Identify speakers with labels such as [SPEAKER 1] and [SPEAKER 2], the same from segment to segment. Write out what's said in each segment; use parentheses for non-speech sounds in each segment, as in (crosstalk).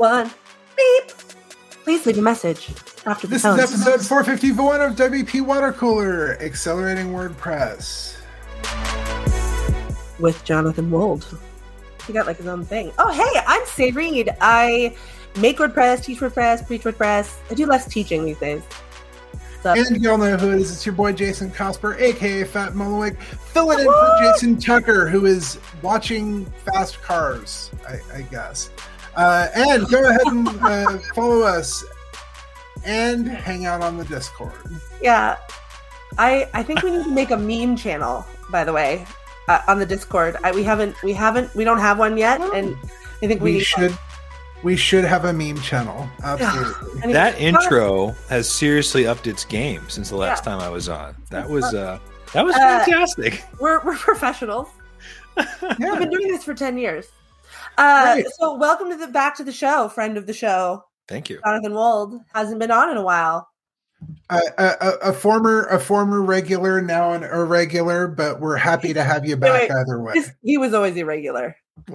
[SPEAKER 1] one. Beep. Please leave a message after the
[SPEAKER 2] This
[SPEAKER 1] tone.
[SPEAKER 2] is episode 451 of WP Water Cooler, Accelerating WordPress.
[SPEAKER 1] with Jonathan Wold. He got like his own thing. Oh, hey, I'm Sé Reed. I make WordPress, teach WordPress, preach WordPress. I do less teaching these days. So,
[SPEAKER 2] And y'all know who it is. It's your boy Jason Cosper, aka Fat Mullenweg, filling in for Jason Tucker, who is watching Fast Cars, I, I guess. Uh, and go ahead and uh, follow us and hang out on the Discord.
[SPEAKER 1] yeah, I I think we need to make a meme channel. By the way, uh, on the Discord, I, we haven't we haven't we don't have one yet, and I think we,
[SPEAKER 2] We
[SPEAKER 1] need
[SPEAKER 2] should we should have a meme channel. Absolutely. (sighs)
[SPEAKER 1] I mean,
[SPEAKER 3] That intro has seriously upped its game since the last
[SPEAKER 1] Yeah.
[SPEAKER 3] time I was on. That was uh that was
[SPEAKER 1] Uh,
[SPEAKER 3] fantastic.
[SPEAKER 1] We're we're professionals. (laughs) We've been doing this for ten years. Uh. So welcome to the back to the show, friend of the show,
[SPEAKER 3] Thank you.
[SPEAKER 1] Jonathan Wold hasn't been on in a while.
[SPEAKER 2] a, a, a former a former regular, now an irregular, but we're happy to have you back
[SPEAKER 1] Wait,
[SPEAKER 2] either way.
[SPEAKER 1] He's- He was always irregular. He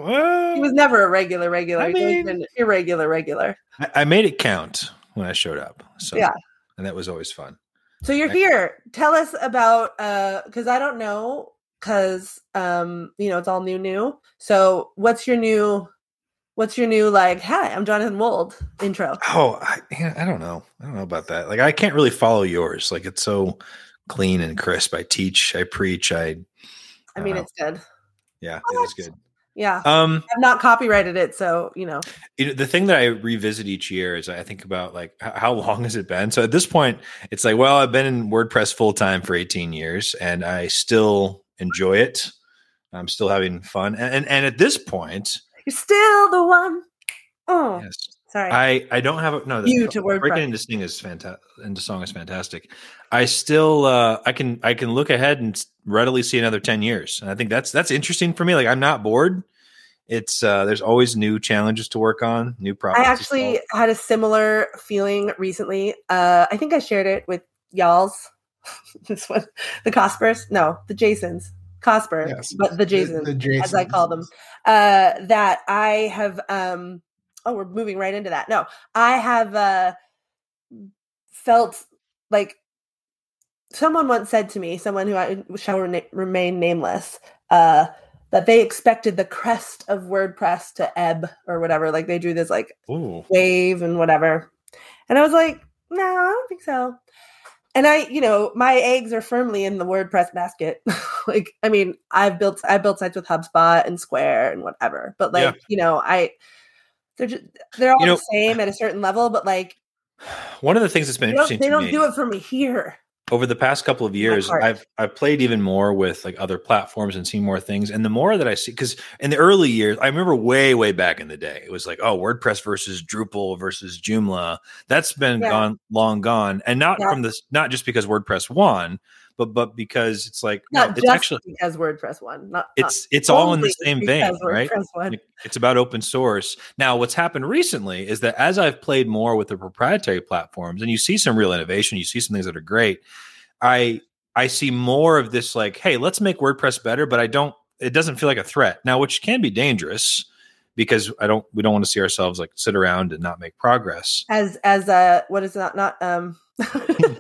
[SPEAKER 1] was never a regular regular.
[SPEAKER 3] I mean-
[SPEAKER 1] irregular regular.
[SPEAKER 3] I, I made it count when I showed up. So
[SPEAKER 1] Yeah.
[SPEAKER 3] and that was always fun.
[SPEAKER 1] So you're
[SPEAKER 3] Right.
[SPEAKER 1] here. Tell us about uh because I don't know because um you know it's all new new. So what's your new what's your new like hi I'm Jonathan Wold intro.
[SPEAKER 3] Oh, I, I don't know. I don't know about that. Like I can't really follow yours. Like it's so clean and crisp. I teach, I preach, I
[SPEAKER 1] I mean
[SPEAKER 3] Uh,
[SPEAKER 1] it's good.
[SPEAKER 3] yeah, it is good.
[SPEAKER 1] Yeah.
[SPEAKER 3] Um
[SPEAKER 1] I've not copyrighted it, so you know.
[SPEAKER 3] you know, the thing that I revisit each year is I think about like h- how long has it been? So at this point, it's like, well, I've been in WordPress full time for 18 years and I still enjoy it. I'm still having fun. And and, and at this point,
[SPEAKER 1] You're still the one. Oh,
[SPEAKER 3] yes,
[SPEAKER 1] sorry.
[SPEAKER 3] I I don't have a no.
[SPEAKER 1] You to
[SPEAKER 3] breaking into sing is fantastic. Into song is fantastic. I still uh, I can I can look ahead and readily see another ten years, and I think that's that's interesting for me. Like I'm not bored. It's uh, there's always new challenges to work on, new
[SPEAKER 1] I
[SPEAKER 3] problems. to
[SPEAKER 1] actually had a similar feeling recently. Uh, I think I shared it with y'all's. (laughs) this one, the Cospers, no, the Jasons, Cosper,
[SPEAKER 2] Yes.
[SPEAKER 1] but the Jasons,
[SPEAKER 2] The- the
[SPEAKER 1] as I call them. Uh, that I have. Um, oh, we're moving right into that. No, I have uh, felt like someone once said to me, someone who I shall rena- remain nameless. Uh, that they expected the crest of WordPress to ebb or whatever. Like they drew this like
[SPEAKER 3] Ooh.
[SPEAKER 1] wave and whatever. And I was like, no, I don't think so. And I, you know, my eggs are firmly in the WordPress basket. (laughs) like, I mean, I've built I built sites with HubSpot and Square and whatever. But like,
[SPEAKER 3] Yeah.
[SPEAKER 1] you know, I they're just they're all
[SPEAKER 3] You know-
[SPEAKER 1] the same at a certain level, but like (sighs)
[SPEAKER 3] One of the things that's been
[SPEAKER 1] they don't,
[SPEAKER 3] interesting
[SPEAKER 1] they don't
[SPEAKER 3] me
[SPEAKER 1] do it for me here.
[SPEAKER 3] Over the past couple of years. I've I've played even more with like other platforms and seen more things. And the more that I see, because in the early years, I remember way way back in the day, it was like oh WordPress versus Drupal versus Joomla. That's been
[SPEAKER 1] Yeah.
[SPEAKER 3] gone long gone, and not
[SPEAKER 1] Yeah.
[SPEAKER 3] from this, not just because WordPress won, but but because it's like no,
[SPEAKER 1] Not
[SPEAKER 3] it's
[SPEAKER 1] just
[SPEAKER 3] actually
[SPEAKER 1] because WordPress won. Not
[SPEAKER 3] it's it's all in the same vein, right? It's about open source. Now, what's happened recently is that as I've played more with the proprietary platforms, and you see some real innovation, you see some things that are great. I I see more of this like, hey, let's make WordPress better, but I don't. It doesn't feel like a threat now, which can be dangerous because I don't. We don't want to see ourselves like sit around and not make progress.
[SPEAKER 1] as as uh what is that not um (laughs)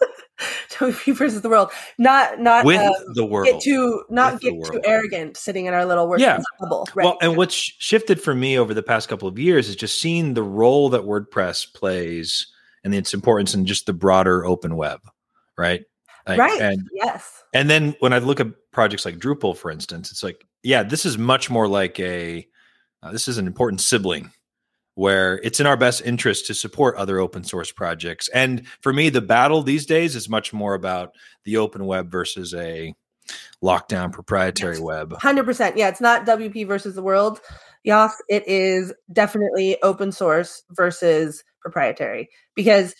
[SPEAKER 1] WP (laughs) versus the world. Not not
[SPEAKER 3] With
[SPEAKER 1] um,
[SPEAKER 3] the world,
[SPEAKER 1] get too not
[SPEAKER 3] With
[SPEAKER 1] get too arrogant sitting in our little WordPress
[SPEAKER 3] Yeah.
[SPEAKER 1] bubble right?
[SPEAKER 3] Well, and what's shifted for me over the past couple of years is just seeing the role that WordPress plays and its importance in just the broader open web, right? Like,
[SPEAKER 1] right.
[SPEAKER 3] And
[SPEAKER 1] yes.
[SPEAKER 3] and then when I look at projects like Drupal, for instance, it's like, yeah, this is much more like a uh, this is an important sibling where it's in our best interest to support other open source projects. And for me, the battle these days is much more about the open web versus a lockdown proprietary
[SPEAKER 1] Yes.
[SPEAKER 3] web.
[SPEAKER 1] 100% yeah it's not WP versus the world yes it is definitely open source versus proprietary because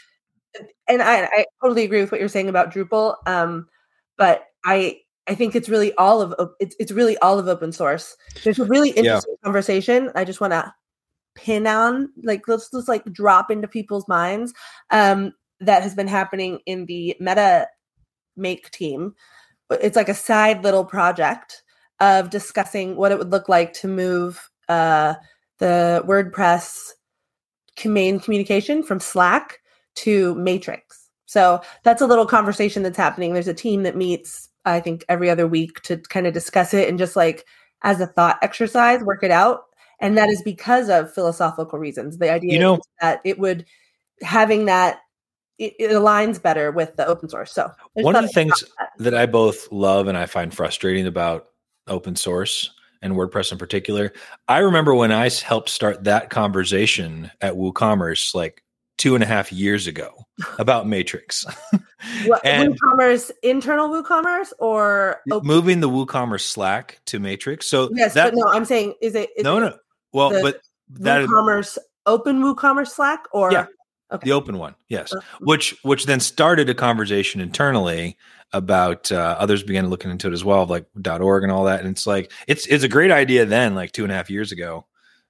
[SPEAKER 1] and I, I totally agree with what you're saying about Drupal um but I I think it's really all of it's it's really all of open source. There's a really interesting conversation. I just want to pin on like let's just like drop into people's minds um that has been happening in the meta make team it's like a side little project of discussing what it would look like to move uh the wordpress main communication from Slack to Matrix. So that's a little conversation that's happening. There's a team that meets, I think, every other week to kind of discuss it and just like as a thought exercise, work it out. And that is because of philosophical reasons. The idea
[SPEAKER 3] You know-
[SPEAKER 1] that it would having that it, it aligns better with the open source. So
[SPEAKER 3] One of the things
[SPEAKER 1] that.
[SPEAKER 3] that I both love and I find frustrating about open source and WordPress in particular. I remember when I helped start that conversation at WooCommerce like two and a half years ago (laughs) about Matrix. (laughs)
[SPEAKER 1] What,
[SPEAKER 3] and
[SPEAKER 1] WooCommerce, internal WooCommerce, or open?
[SPEAKER 3] moving the WooCommerce Slack to Matrix. So
[SPEAKER 1] Yes,
[SPEAKER 3] that
[SPEAKER 1] but no, I'm saying is it is
[SPEAKER 3] no
[SPEAKER 1] it
[SPEAKER 3] no. Well,
[SPEAKER 1] the
[SPEAKER 3] but that is
[SPEAKER 1] WooCommerce open WooCommerce Slack or
[SPEAKER 3] Yeah.
[SPEAKER 1] okay.
[SPEAKER 3] the open one, yes.
[SPEAKER 1] Uh,
[SPEAKER 3] Which which then started a conversation internally about uh, others began looking into it as well, like .org and all that. And it's like it's it's a great idea then, like two and a half years ago.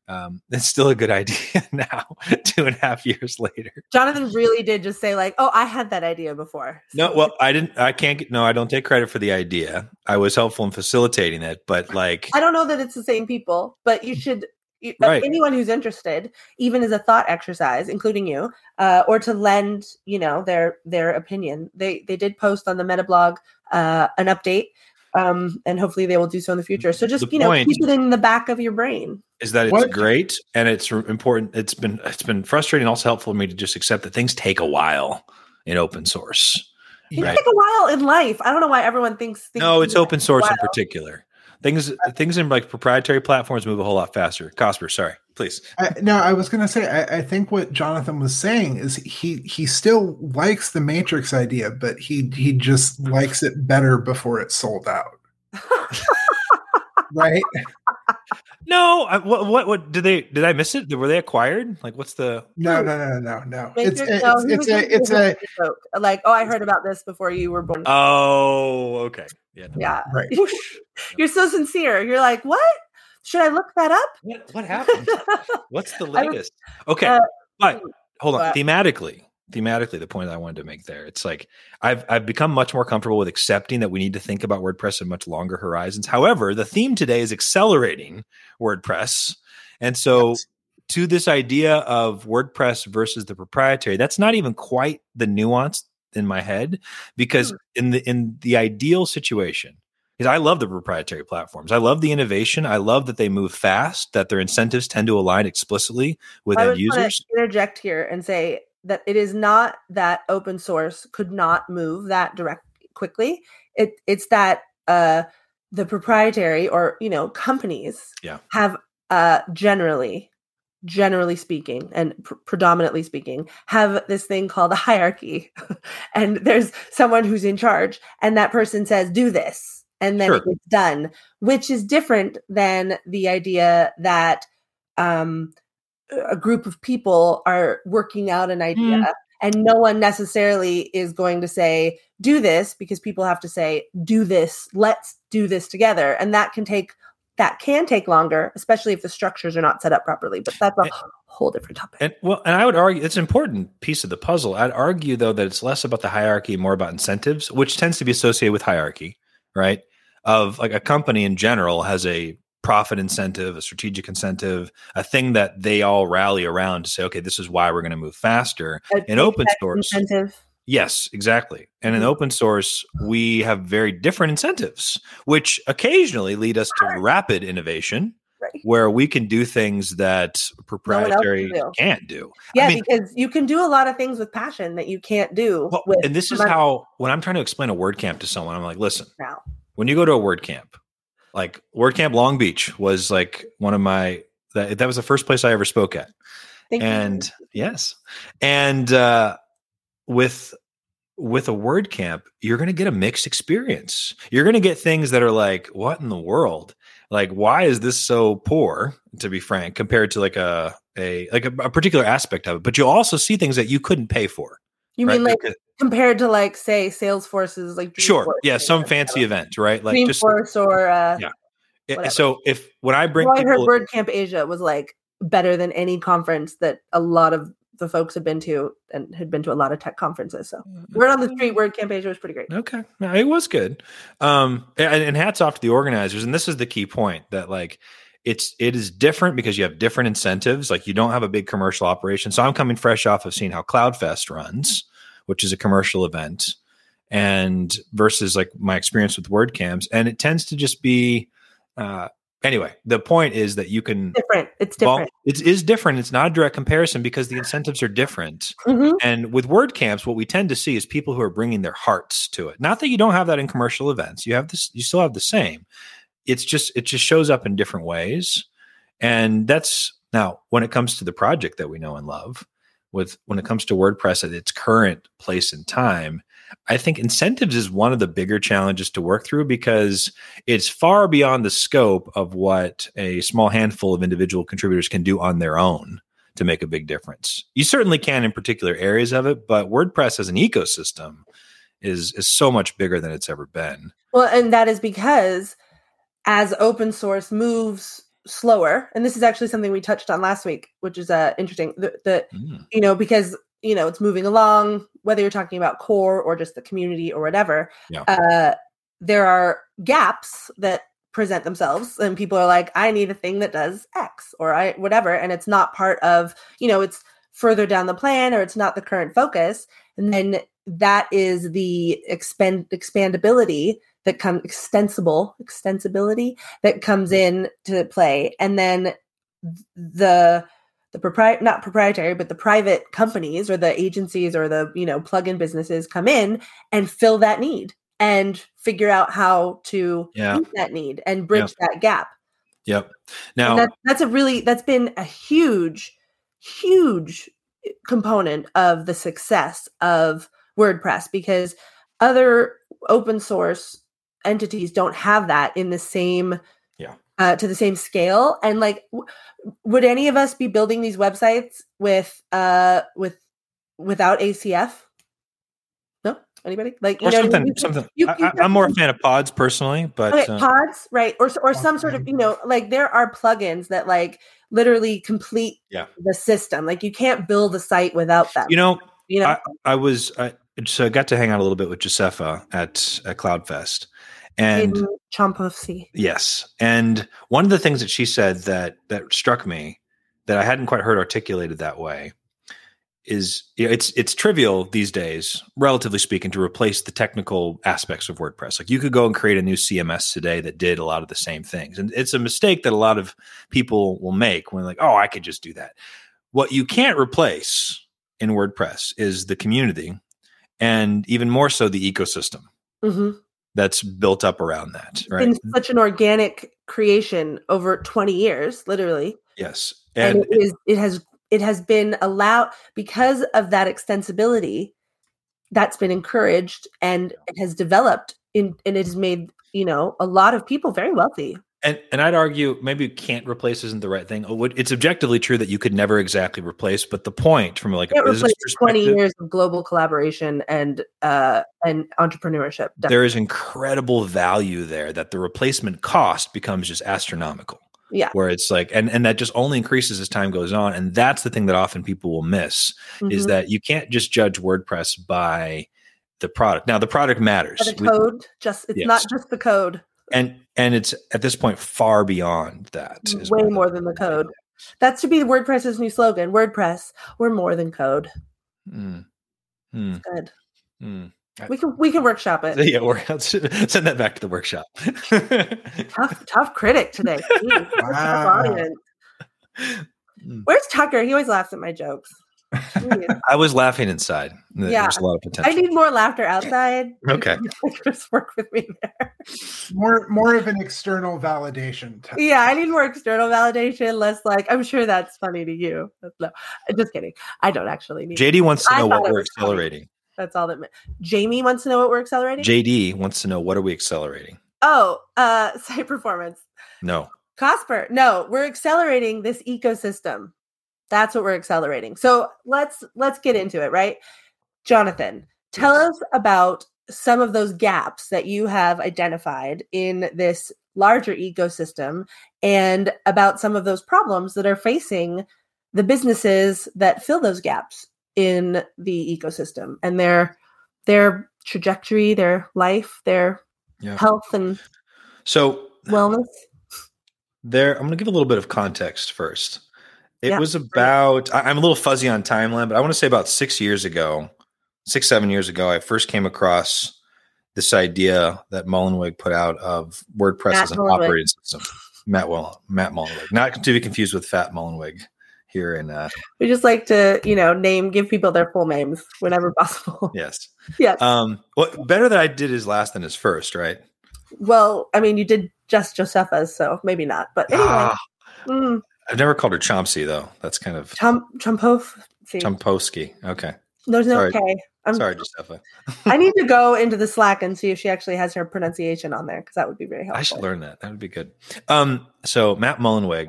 [SPEAKER 3] Um, it's still a good (laughs) idea now, two and a half years later.
[SPEAKER 1] Jonathan really did just say like, "Oh, I had that idea before."
[SPEAKER 3] No, well, I didn't. I can't. get No, I don't take credit for the idea. I was helpful in facilitating it, but like,
[SPEAKER 1] I don't know that it's the same people, but you should. You, uh,
[SPEAKER 3] Right.
[SPEAKER 1] Anyone who's interested, even as a thought exercise, including you, uh, or to lend, you know, their their opinion. They they did post on the Meta blog uh, an update, um, and hopefully they will do so in the future. So just
[SPEAKER 3] The
[SPEAKER 1] you know, keep it in the back of your brain.
[SPEAKER 3] is that it's
[SPEAKER 2] What-
[SPEAKER 3] great and it's important. It's been it's been frustrating, also helpful for me to just accept that things take a while in open source.
[SPEAKER 1] It
[SPEAKER 3] Right.
[SPEAKER 1] take a while in life. I don't know why everyone thinks. thinks
[SPEAKER 3] No, it's open source in particular. Things things in like proprietary platforms move a whole lot faster. Cosper, sorry, please.
[SPEAKER 2] I, no, I was going to say. I, I think what Jonathan was saying is he he still likes the Matrix idea, but he he just likes it better before it sold out. (laughs) Right?
[SPEAKER 3] No, I, what what what did they did I miss it? Were they acquired? Like, what's the?
[SPEAKER 2] No, no, no, no, no.
[SPEAKER 1] Matrix-
[SPEAKER 2] It's
[SPEAKER 1] no,
[SPEAKER 2] it's
[SPEAKER 1] he
[SPEAKER 2] it's a it's
[SPEAKER 1] making
[SPEAKER 2] a
[SPEAKER 1] joke. like, oh, I heard about this before you were born.
[SPEAKER 3] Oh, okay. Yeah. no.
[SPEAKER 1] yeah,
[SPEAKER 2] right. (laughs)
[SPEAKER 1] you're so sincere. You're like, what? Should I look that up?
[SPEAKER 3] What what happened? (laughs) What's the latest? Okay,
[SPEAKER 1] Uh,
[SPEAKER 3] but hold on.
[SPEAKER 1] what?
[SPEAKER 3] Thematically, thematically, the point I wanted to make there, it's like I've I've become much more comfortable with accepting that we need to think about WordPress in much longer horizons. However, the theme today is accelerating WordPress, and so
[SPEAKER 2] Yes.
[SPEAKER 3] to this idea of WordPress versus the proprietary, that's not even quite the nuance in my head because
[SPEAKER 1] Hmm.
[SPEAKER 3] in the in the ideal situation because I love the proprietary platforms. I love the innovation. I love that they move fast, that their incentives tend to align explicitly with
[SPEAKER 1] I
[SPEAKER 3] end users.
[SPEAKER 1] to interject here and say that it is not that open source could not move that direct quickly. It it's that uh, the proprietary or you know companies
[SPEAKER 3] Yeah.
[SPEAKER 1] have uh, generally generally speaking and pr- predominantly speaking have this thing called a hierarchy (laughs) and there's someone who's in charge and that person says do this and then
[SPEAKER 3] Sure.
[SPEAKER 1] it gets done which is different than the idea that um, a group of people are working out an idea mm. and no one necessarily is going to say do this because people have to say do this let's do this together and that can take that can take longer especially if the structures are not set up properly but that's a
[SPEAKER 3] And-
[SPEAKER 1] whole different topic
[SPEAKER 3] And well, and I would argue it's an important piece of the puzzle. I'd argue though that it's less about the hierarchy, more about incentives, which tends to be associated with hierarchy, right? Of like a company in general has a profit incentive, a strategic incentive, a thing that they all rally around to say, okay, this is why we're going to move faster. In open source,
[SPEAKER 1] incentive
[SPEAKER 3] Yes, exactly. And in
[SPEAKER 1] Mhm.
[SPEAKER 3] open source, we have very different incentives, which occasionally lead us to rapid innovation,
[SPEAKER 1] right
[SPEAKER 3] where we can do things that proprietary
[SPEAKER 1] do.
[SPEAKER 3] can't do.
[SPEAKER 1] yeah
[SPEAKER 3] mean-
[SPEAKER 1] because you can do a lot of things with passion that you can't do
[SPEAKER 3] Well, and this is
[SPEAKER 1] money
[SPEAKER 3] how when I'm trying to explain a WordCamp to someone, I'm like, listen,
[SPEAKER 1] now
[SPEAKER 3] when you go to a WordCamp, like WordCamp Long Beach was like one of my that, that was the first place I ever spoke at.
[SPEAKER 1] Thank you.
[SPEAKER 3] and yes. And uh with with a word camp you're going to get a mixed experience. You're going to get things that are like what in the world? Like why is this so poor to be frank compared to like a a like a, a particular aspect of it? But you'll also see things that you couldn't pay for
[SPEAKER 1] you
[SPEAKER 3] right?
[SPEAKER 1] mean like
[SPEAKER 3] Because-
[SPEAKER 1] compared to like say salesforce's like
[SPEAKER 3] sure yeah some fancy event right like
[SPEAKER 1] don't
[SPEAKER 3] just
[SPEAKER 1] Dreamforce or uh
[SPEAKER 3] Yeah.
[SPEAKER 1] whatever.
[SPEAKER 3] so if when i bring
[SPEAKER 1] well, I heard
[SPEAKER 3] people
[SPEAKER 1] WordCamp Asia was like better than any conference that a lot of the folks had been to and had been to a lot of tech conferences. So word on the street, WordCamp Asia was pretty great.
[SPEAKER 3] Okay, no, it was good. Um, and, and hats off to the organizers. And this is the key point that like it's it is different because you have different incentives. Like you don't have a big commercial operation. So I'm coming fresh off of seeing how CloudFest runs, which is a commercial event, and versus like my experience with WordCamps, and it tends to just be. Uh, anyway, the point is that you can
[SPEAKER 1] different. It's different.
[SPEAKER 3] Well, it is different. It's not a direct comparison because the incentives are different.
[SPEAKER 1] Mhm.
[SPEAKER 3] And with WordCamps, what we tend to see is people who are bringing their hearts to it. Not that you don't have that in commercial events. You have this. You still have the same. It's just it just shows up in different ways, and that's now when it comes to the project that we know and love. With when it comes to WordPress at its current place and time, I think incentives is one of the bigger challenges to work through because it's far beyond the scope of what a small handful of individual contributors can do on their own to make a big difference. You certainly can in particular areas of it, but WordPress as an ecosystem is is so much bigger than it's ever been.
[SPEAKER 1] Well, and that is because as open source moves slower, and this is actually something we touched on last week, which is uh, interesting. The, the
[SPEAKER 3] Mm,
[SPEAKER 1] you know because you know it's moving along, whether you're talking about core or just the community or whatever.
[SPEAKER 3] Yeah.
[SPEAKER 1] Uh, there are gaps that present themselves, and people are like, "I need a thing that does X or I whatever," and it's not part of you know it's further down the plan or it's not the current focus, and then that is the expand expandability that comes extensible extensibility that comes mm-hmm. in to play and then the the propri- not proprietary but the private companies or the agencies or the you know plug-in businesses come in and fill that need and figure out how to
[SPEAKER 3] Yeah.
[SPEAKER 1] meet that need and bridge that gap
[SPEAKER 3] Yep. Now,
[SPEAKER 1] that's, that's a really that's been a huge huge component of the success of wordpress because other open source entities don't have that in the same
[SPEAKER 3] Yeah.
[SPEAKER 1] uh, to the same scale and like w- would any of us be building these websites with uh with without acf no anybody like you
[SPEAKER 3] or
[SPEAKER 1] know what I
[SPEAKER 3] something.
[SPEAKER 1] mean?
[SPEAKER 3] Something.
[SPEAKER 1] You-
[SPEAKER 3] I,
[SPEAKER 1] you
[SPEAKER 3] I, I'm more a fan of pods personally, but
[SPEAKER 1] okay,
[SPEAKER 3] uh,
[SPEAKER 1] pods, right? Or or some sort of, you know, like there are plugins that like literally complete
[SPEAKER 3] Yeah.
[SPEAKER 1] the system. Like you can't build a site without them.
[SPEAKER 3] you know,
[SPEAKER 1] you know,
[SPEAKER 3] I was I so I got to hang out a little bit with Josepha at at Cloudfest, and
[SPEAKER 1] in Chompovsky.
[SPEAKER 3] Yes. And one of the things that she said that that struck me that I hadn't quite heard articulated that way is you know, it's it's trivial these days, relatively speaking, to replace the technical aspects of WordPress. Like you could go and create a new CMS today that did a lot of the same things. And it's a mistake that a lot of people will make when like, oh, I could just do that. What you can't replace in WordPress is the community and even more so the ecosystem
[SPEAKER 1] hmm
[SPEAKER 3] that's built up around that. Right.
[SPEAKER 1] Been such an organic creation over 20 years, literally.
[SPEAKER 3] Yes.
[SPEAKER 1] And,
[SPEAKER 3] And
[SPEAKER 1] it is it has it has been allowed because of that extensibility that's been encouraged and it has developed in and it has made, you know, a lot of people very wealthy.
[SPEAKER 3] And and I'd argue maybe can't replace isn't the right thing. Oh, It's objectively true that you could never exactly replace, but the point from like a business
[SPEAKER 1] replace 20 years of global collaboration and uh and entrepreneurship.
[SPEAKER 3] there is incredible value there that the replacement cost becomes just astronomical.
[SPEAKER 1] Yeah.
[SPEAKER 3] Where it's like, and, and that just only increases as time goes on. And that's the thing that often people will miss is
[SPEAKER 1] Mhm.
[SPEAKER 3] that you can't just judge WordPress by the product. Now, the product matters.
[SPEAKER 1] The
[SPEAKER 3] We-
[SPEAKER 1] code just it's not just the code.
[SPEAKER 3] and and it's at this point far beyond that.
[SPEAKER 1] way more than the code. That should be WordPress's new slogan. WordPress, we're more than code.
[SPEAKER 3] Mm. Mm.
[SPEAKER 1] Good.
[SPEAKER 3] Mm.
[SPEAKER 1] We can we can workshop it.
[SPEAKER 3] Yeah, or (laughs) send that back to the workshop.
[SPEAKER 1] tough tough critic today. Jeez, tough
[SPEAKER 2] Wow. (laughs)
[SPEAKER 1] audience.
[SPEAKER 3] Mm.
[SPEAKER 1] Where's Tucker? He always laughs at my jokes. Jeez. (laughs)
[SPEAKER 3] I was laughing inside. There-
[SPEAKER 1] Yeah.
[SPEAKER 3] There's a lot of potential.
[SPEAKER 1] I need more laughter outside. (laughs)
[SPEAKER 3] Okay. (laughs)
[SPEAKER 1] Just work with me there.
[SPEAKER 2] More more of an external validation. type.
[SPEAKER 1] Yeah, I need more external validation, less like I'm sure that's funny to you. No, just kidding. I don't actually need.
[SPEAKER 3] JD wants to know what we're
[SPEAKER 1] was funny.
[SPEAKER 3] accelerating.
[SPEAKER 1] That's all that. ma- Jamie wants to know what we're accelerating.
[SPEAKER 3] JD wants to know what are we accelerating?
[SPEAKER 1] oh, uh, site performance.
[SPEAKER 3] No.
[SPEAKER 1] Cosper, no, we're accelerating this ecosystem. That's what we're accelerating. So let's let's get into it, right? Jonathan, tell us about some of those gaps that you have identified in this larger ecosystem and about some of those problems that are facing the businesses that fill those gaps in the ecosystem and their their trajectory, their life, their
[SPEAKER 3] Yeah.
[SPEAKER 1] health and
[SPEAKER 3] So
[SPEAKER 1] wellness.
[SPEAKER 3] there, I'm going to give a little bit of context first. It
[SPEAKER 1] Yeah,
[SPEAKER 3] was about, I'm a little fuzzy on timeline, but I want to say about six years ago, six, seven years ago, I first came across this idea that Mullenweg put out of WordPress
[SPEAKER 1] Matt
[SPEAKER 3] as an
[SPEAKER 1] Mullenweg.
[SPEAKER 3] operating system. Matt, well, Matt Mullenweg, not to be confused with Fat Mullenweg here in, uh,
[SPEAKER 1] We just like to, you know, name give people their full names whenever (laughs) possible.
[SPEAKER 3] yes.
[SPEAKER 1] yes.
[SPEAKER 3] Um, well, better that I did his last than his first, right?
[SPEAKER 1] well, I mean, you did just Josepha's, so maybe not. But anyway,
[SPEAKER 3] Ah,
[SPEAKER 1] mm,
[SPEAKER 3] I've never called her Chomsky though. That's kind of
[SPEAKER 1] Chum Chumpov. See,
[SPEAKER 3] Chomposky. Okay.
[SPEAKER 1] there's no
[SPEAKER 3] sorry.
[SPEAKER 1] K. I'm
[SPEAKER 3] Sorry, Josepha. (laughs)
[SPEAKER 1] I need to (laughs) go into the Slack and see if she actually has her pronunciation on there because that would be very helpful.
[SPEAKER 3] I should learn that. That would be good. Um, so Matt Mullenweg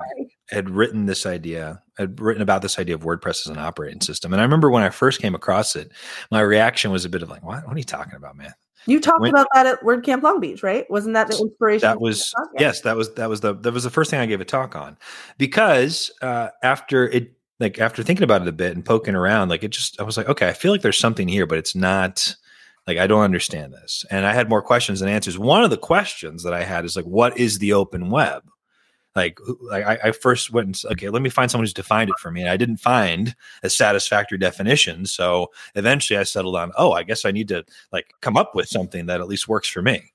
[SPEAKER 3] had written this idea, had written about this idea of WordPress as an operating system. And I remember when I first came across it, my reaction was a bit of like, what, what are you talking about, man?
[SPEAKER 1] You talked
[SPEAKER 3] When-
[SPEAKER 1] about that at WordCamp Long Beach, right? Wasn't that the inspiration?
[SPEAKER 3] That was yes, that was that was the that was the first thing I gave a talk on. Because uh after it like after thinking about it a bit and poking around, like it just I was like, okay, I feel like there's something here, but it's not like I don't understand this. And I had more questions than answers. One of the questions that I had is like, what is the open web? Like, like I, I first went and okay, let me find someone who's defined it for me. And I didn't find a satisfactory definition. So eventually I settled on, oh, I guess I need to like come up with something that at least works for me.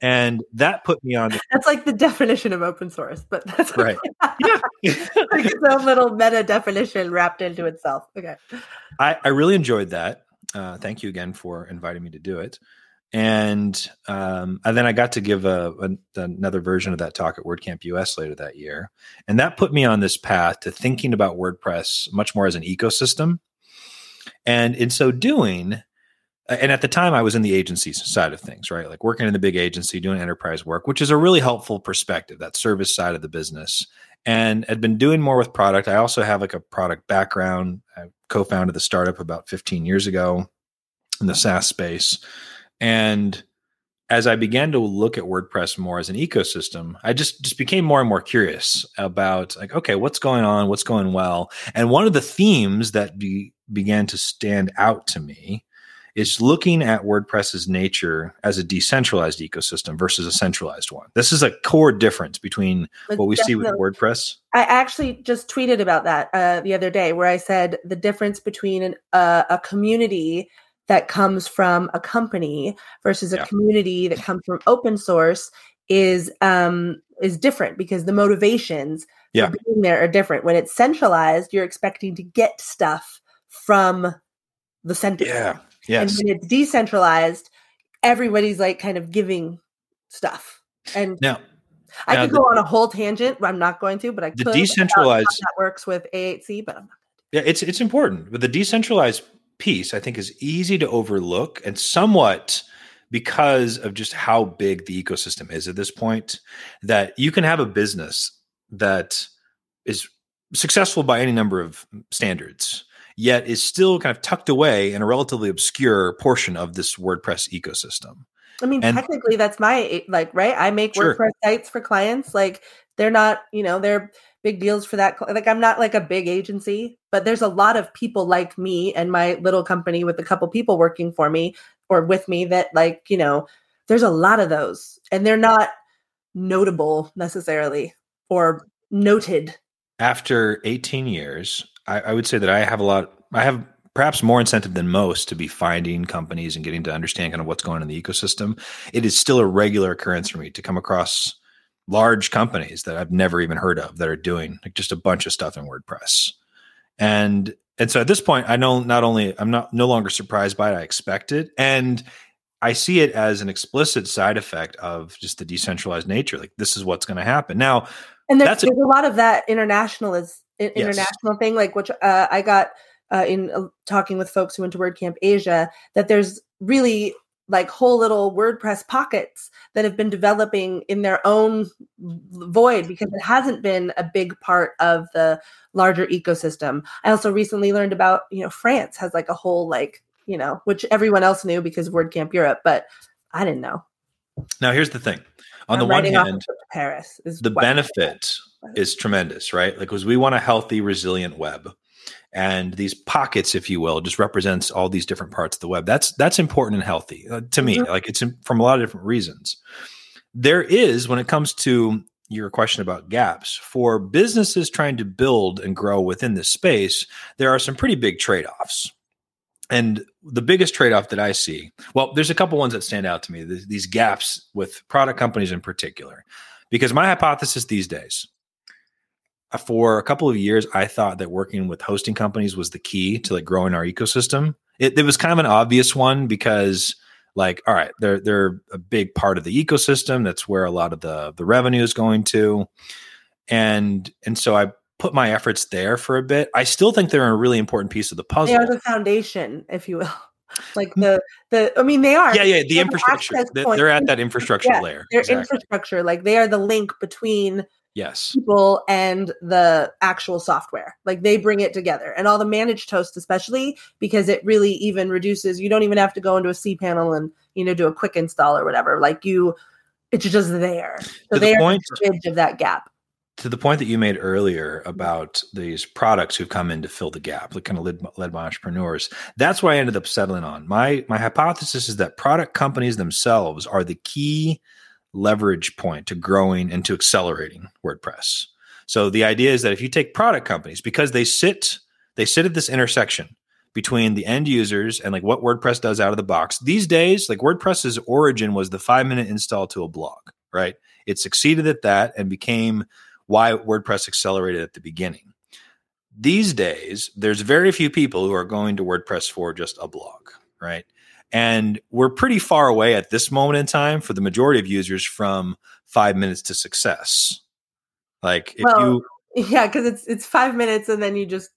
[SPEAKER 3] And that put me on the (laughs)
[SPEAKER 1] That's like the definition of open source, but that's
[SPEAKER 3] right. (laughs)
[SPEAKER 1] like its own little meta definition wrapped into itself. Okay.
[SPEAKER 3] I, I really enjoyed that. Uh, thank you again for inviting me to do it. And, um, and then I got to give a, a- another version of that talk at WordCamp US later that year. And that put me on this path to thinking about WordPress much more as an ecosystem. And in so doing, and at the time I was in the agency side of things, right? Like working in the big agency, doing enterprise work, which is a really helpful perspective, that service side of the business. And had been doing more with product. I also have like a product background. I co-founded the startup about 15 years ago in the SaaS space. And as I began to look at WordPress more as an ecosystem, I just just became more and more curious about like, okay, what's going on, what's going well, and one of the themes that be, began to stand out to me is looking at WordPress's nature as a decentralized ecosystem versus a centralized one. This is a core difference between
[SPEAKER 1] But
[SPEAKER 3] what we see with WordPress.
[SPEAKER 1] I actually just tweeted about that uh, the other day, where I said the difference between an, uh, a community that comes from a company versus a
[SPEAKER 3] Yeah.
[SPEAKER 1] community that comes from open source is um, is different because the motivations
[SPEAKER 3] Yeah.
[SPEAKER 1] for being there are different. When it's centralized, you're expecting to get stuff from the center.
[SPEAKER 3] Yeah. Yes.
[SPEAKER 1] And when it's decentralized, everybody's like kind of giving stuff. And
[SPEAKER 3] Now,
[SPEAKER 1] I
[SPEAKER 3] now
[SPEAKER 1] could
[SPEAKER 3] the-
[SPEAKER 1] go on a whole tangent, but I'm not going to. But I
[SPEAKER 3] the
[SPEAKER 1] could
[SPEAKER 3] decentralized
[SPEAKER 1] how that works with A8C, but I'm not.
[SPEAKER 3] Yeah, it's it's important. But the decentralized piece, I think, is easy to overlook and somewhat because of just how big the ecosystem is at this point, that you can have a business that is successful by any number of standards, yet is still kind of tucked away in a relatively obscure portion of this WordPress ecosystem.
[SPEAKER 1] I mean,
[SPEAKER 3] And-
[SPEAKER 1] technically, that's my like right. I make
[SPEAKER 3] Sure.
[SPEAKER 1] WordPress sites for clients. Like they're not, you know, they're big deals for that. Like I'm not like a big agency, but there's a lot of people like me and my little company with a couple people working for me or with me that like you know, there's a lot of those, and they're not notable necessarily or noted.
[SPEAKER 3] after 18 years, I, I would say that I have a lot, I have perhaps more incentive than most to be finding companies and getting to understand kind of what's going on in the ecosystem. It is still a regular occurrence for me to come across large companies that I've never even heard of that are doing like just a bunch of stuff in WordPress. And and so at this point, I know not only I'm not no longer surprised by it, I expect it. And I see it as an explicit side effect of just the decentralized nature. Like this is what's going to happen. Now,
[SPEAKER 1] And there's,
[SPEAKER 3] That's a-
[SPEAKER 1] there's a lot of that international is i-
[SPEAKER 3] Yes.
[SPEAKER 1] international thing, like which uh, I got uh, in uh, talking with folks who went to WordCamp Asia. That there's really like whole little WordPress pockets that have been developing in their own void because it hasn't been a big part of the larger ecosystem. I also recently learned about you know France has like a whole like you know which everyone else knew because of WordCamp Europe, but I didn't know.
[SPEAKER 3] now here's the thing. On
[SPEAKER 1] I'm
[SPEAKER 3] the one
[SPEAKER 1] writing off a
[SPEAKER 3] hand,
[SPEAKER 1] Paris is
[SPEAKER 3] the benefit is tremendous, right? Like, because we want a healthy, resilient web, and these pockets, if you will, just represents all these different parts of the web. That's that's important and healthy uh, to me.
[SPEAKER 1] Mhm.
[SPEAKER 3] Like, it's in, from a lot of different reasons. There is when it comes to your question about gaps for businesses trying to build and grow within this space, there are some pretty big trade offs. And the biggest trade off that I see, well, there's a couple ones that stand out to me. These gaps with product companies in particular, because my hypothesis these days, for a couple of years, I thought that working with hosting companies was the key to like growing our ecosystem. It, it was kind of an obvious one because like all right they're they're a big part of the ecosystem. That's where a lot of the the revenue is going to. And and so i put my efforts there for a bit. I still think they're a really important piece of the puzzle
[SPEAKER 1] they are the foundation if you will. (laughs) Like mm. the the i mean they are.
[SPEAKER 3] Yeah yeah the infrastructure. they're at that infrastructure yeah, layer.
[SPEAKER 1] their exactly. infrastructure. Like they are the link between
[SPEAKER 3] yes.
[SPEAKER 1] people and the actual software. Like they bring it together. And all the managed hosts especially because it really even reduces you don't even have to go into a cpanel and you know do a quick install or whatever. Like you it's just there. So they the are the bridge of that gap.
[SPEAKER 3] To the point that you made earlier about these products who come in to fill the gap, like kind of led, led by entrepreneurs, that's why I ended up settling on. My my hypothesis is that product companies themselves are the key leverage point to growing and to accelerating WordPress. So the idea is that if you take product companies because they sit they sit at this intersection between the end users and like what WordPress does out of the box. These days, like WordPress's origin was the 5-minute install to a blog, right? It succeeded at that and became why WordPress accelerated at the beginning. These days, there's very few people who are going to WordPress for just a blog, right? And we're pretty far away at this moment in time for the majority of users from five minutes to success. Like if well, you (laughs)
[SPEAKER 1] yeah, because it's it's five minutes and then you just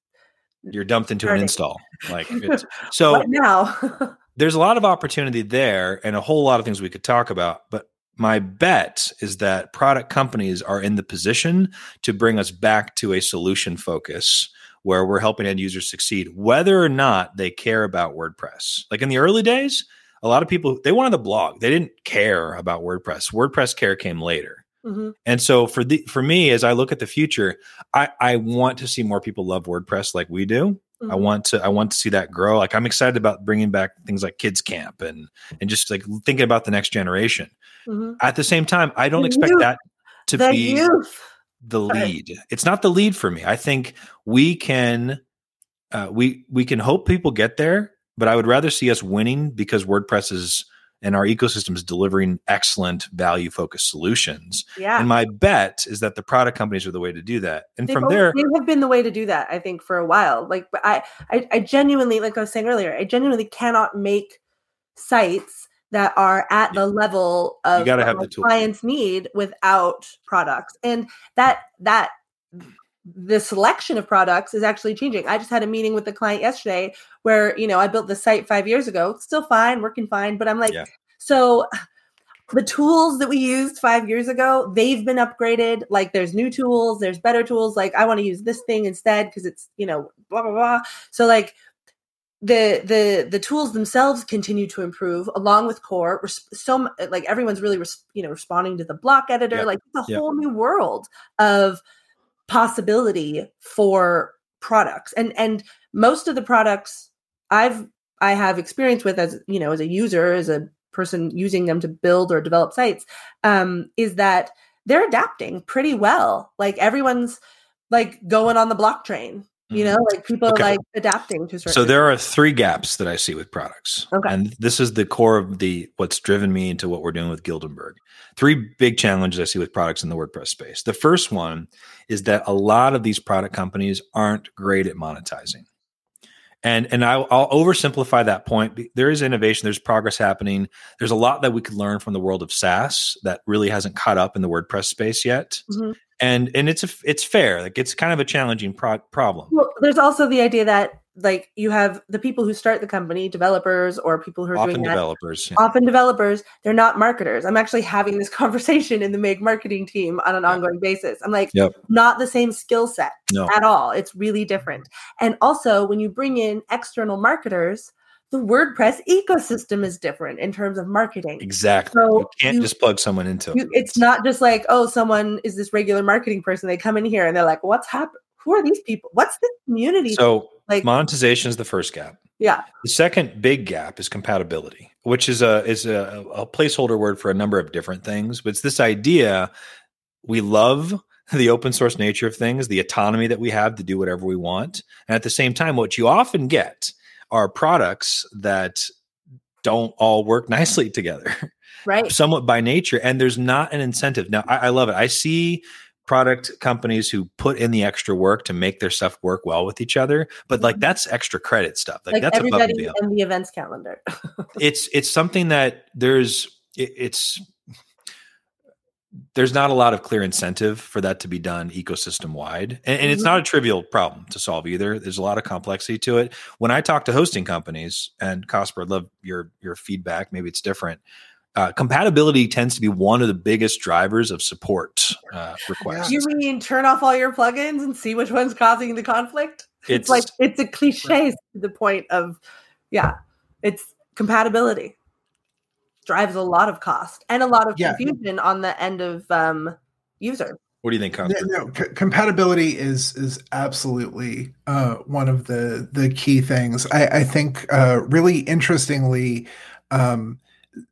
[SPEAKER 3] you're dumped into an install. Like (laughs) so
[SPEAKER 1] now (laughs)
[SPEAKER 3] there's a lot of opportunity there and a whole lot of things we could talk about. But my bet is that product companies are in the position to bring us back to a solution focus where we're helping end users succeed, whether or not they care about WordPress. Like in the early days, a lot of people they wanted the blog. They didn't care about WordPress. WordPress care came later. Mm-hmm. And so for the for me, as I look at the future, I, I want to see more people love WordPress like we do. Mm-hmm. I want to I want to see that grow. Like I'm excited about bringing back things like Kids Camp and and just like thinking about the next generation. Mm-hmm. At the same time, I don't the expect youth. that to the be youth the lead. It's not the lead for me. I think we can uh, we we can hope people get there, but I would rather see us winning because WordPress is and our ecosystem is delivering excellent value focused solutions.
[SPEAKER 1] Yeah.
[SPEAKER 3] And my bet is that the product companies are the way to do that. And
[SPEAKER 1] they
[SPEAKER 3] from there,
[SPEAKER 1] they have been the way to do that. I think for a while. Like I, I, I genuinely, like I was saying earlier, I genuinely cannot make sites that are at the level of
[SPEAKER 3] you gotta have the
[SPEAKER 1] clients need without products. And that that the selection of products is actually changing. I just had a meeting with the client yesterday where you know i built the site five years ago. It's still fine working fine but i'm like yeah. so the tools that we used five years ago they've been upgraded. Like there's new tools there's better tools. Like i want to use this thing instead because it's you know blah blah blah. So like the the the tools themselves continue to improve along with core so like everyone's really you know responding to the block editor yep. like it's a yep. whole new world of possibility for products and and most of the products i've i have experience with as you know as a user as a person using them to build or develop sites um is that they're adapting pretty well like everyone's like going on the block train you mm-hmm. know like people okay. like adapting to
[SPEAKER 3] so there are three gaps that i see with products
[SPEAKER 1] okay.
[SPEAKER 3] and this is the core of the what's driven me into what we're doing with Guildenberg three big challenges i see with products in the wordpress space the first one is that a lot of these product companies aren't great at monetizing and and I'll, I'll, oversimplify that point. There is innovation, there's progress happening. There's a lot that we could learn from the world of SaaS that really hasn't caught up in the WordPress space yet. Mm-hmm and and it's a, it's fair like it's kind of a challenging pro- problem
[SPEAKER 1] well there's also the idea that like you have the people who start the company developers or people who are
[SPEAKER 3] often
[SPEAKER 1] doing
[SPEAKER 3] developers
[SPEAKER 1] that, yeah. often developers they're not marketers i'm actually having this (laughs) conversation in the make marketing team on an yep. ongoing basis i'm like
[SPEAKER 3] yep.
[SPEAKER 1] not the same skill set
[SPEAKER 3] no.
[SPEAKER 1] at all it's really different and also when you bring in external marketers the WordPress ecosystem is different in terms of marketing.
[SPEAKER 3] Exactly. So you can't you, just plug someone into
[SPEAKER 1] it. It's not just like, oh, someone is this regular marketing person. They come in here and they're like, what's happening? Who are these people? What's this community?
[SPEAKER 3] So like monetization is the first gap.
[SPEAKER 1] Yeah.
[SPEAKER 3] The second big gap is compatibility, which is a is a, a placeholder word for a number of different things. But it's this idea we love the open source nature of things, the autonomy that we have to do whatever we want. And at the same time, what you often get are products that don't all work nicely (laughs) together.
[SPEAKER 1] Right.
[SPEAKER 3] Somewhat by nature. And there's not an incentive. Now, I, I love it. I see product companies who put in the extra work to make their stuff work well with each other but like mm-hmm. that's extra credit stuff like,
[SPEAKER 1] Like
[SPEAKER 3] that's above and
[SPEAKER 1] everybody
[SPEAKER 3] beyond
[SPEAKER 1] in the events calendar. (laughs)
[SPEAKER 3] it's it's something that there's it, it's there's not a lot of clear incentive for that to be done ecosystem wide and, and it's not a trivial problem to solve either. There's a lot of complexity to it. When i talk to hosting companies and cosper i'd love your your feedback maybe it's different uh, compatibility tends to be one of the biggest drivers of support uh, requests.
[SPEAKER 1] You mean turn off all your plugins and see which one's causing the conflict? It's,
[SPEAKER 3] it's
[SPEAKER 1] like it's a cliche to the point of yeah, it's compatibility drives a lot of cost and a lot of
[SPEAKER 2] Yeah.
[SPEAKER 1] confusion on the end of um user.
[SPEAKER 3] what do you think
[SPEAKER 2] Yeah,
[SPEAKER 3] Cosper?
[SPEAKER 2] no, c- compatibility is is absolutely uh, one of the the key things. I, I think uh, really interestingly, um,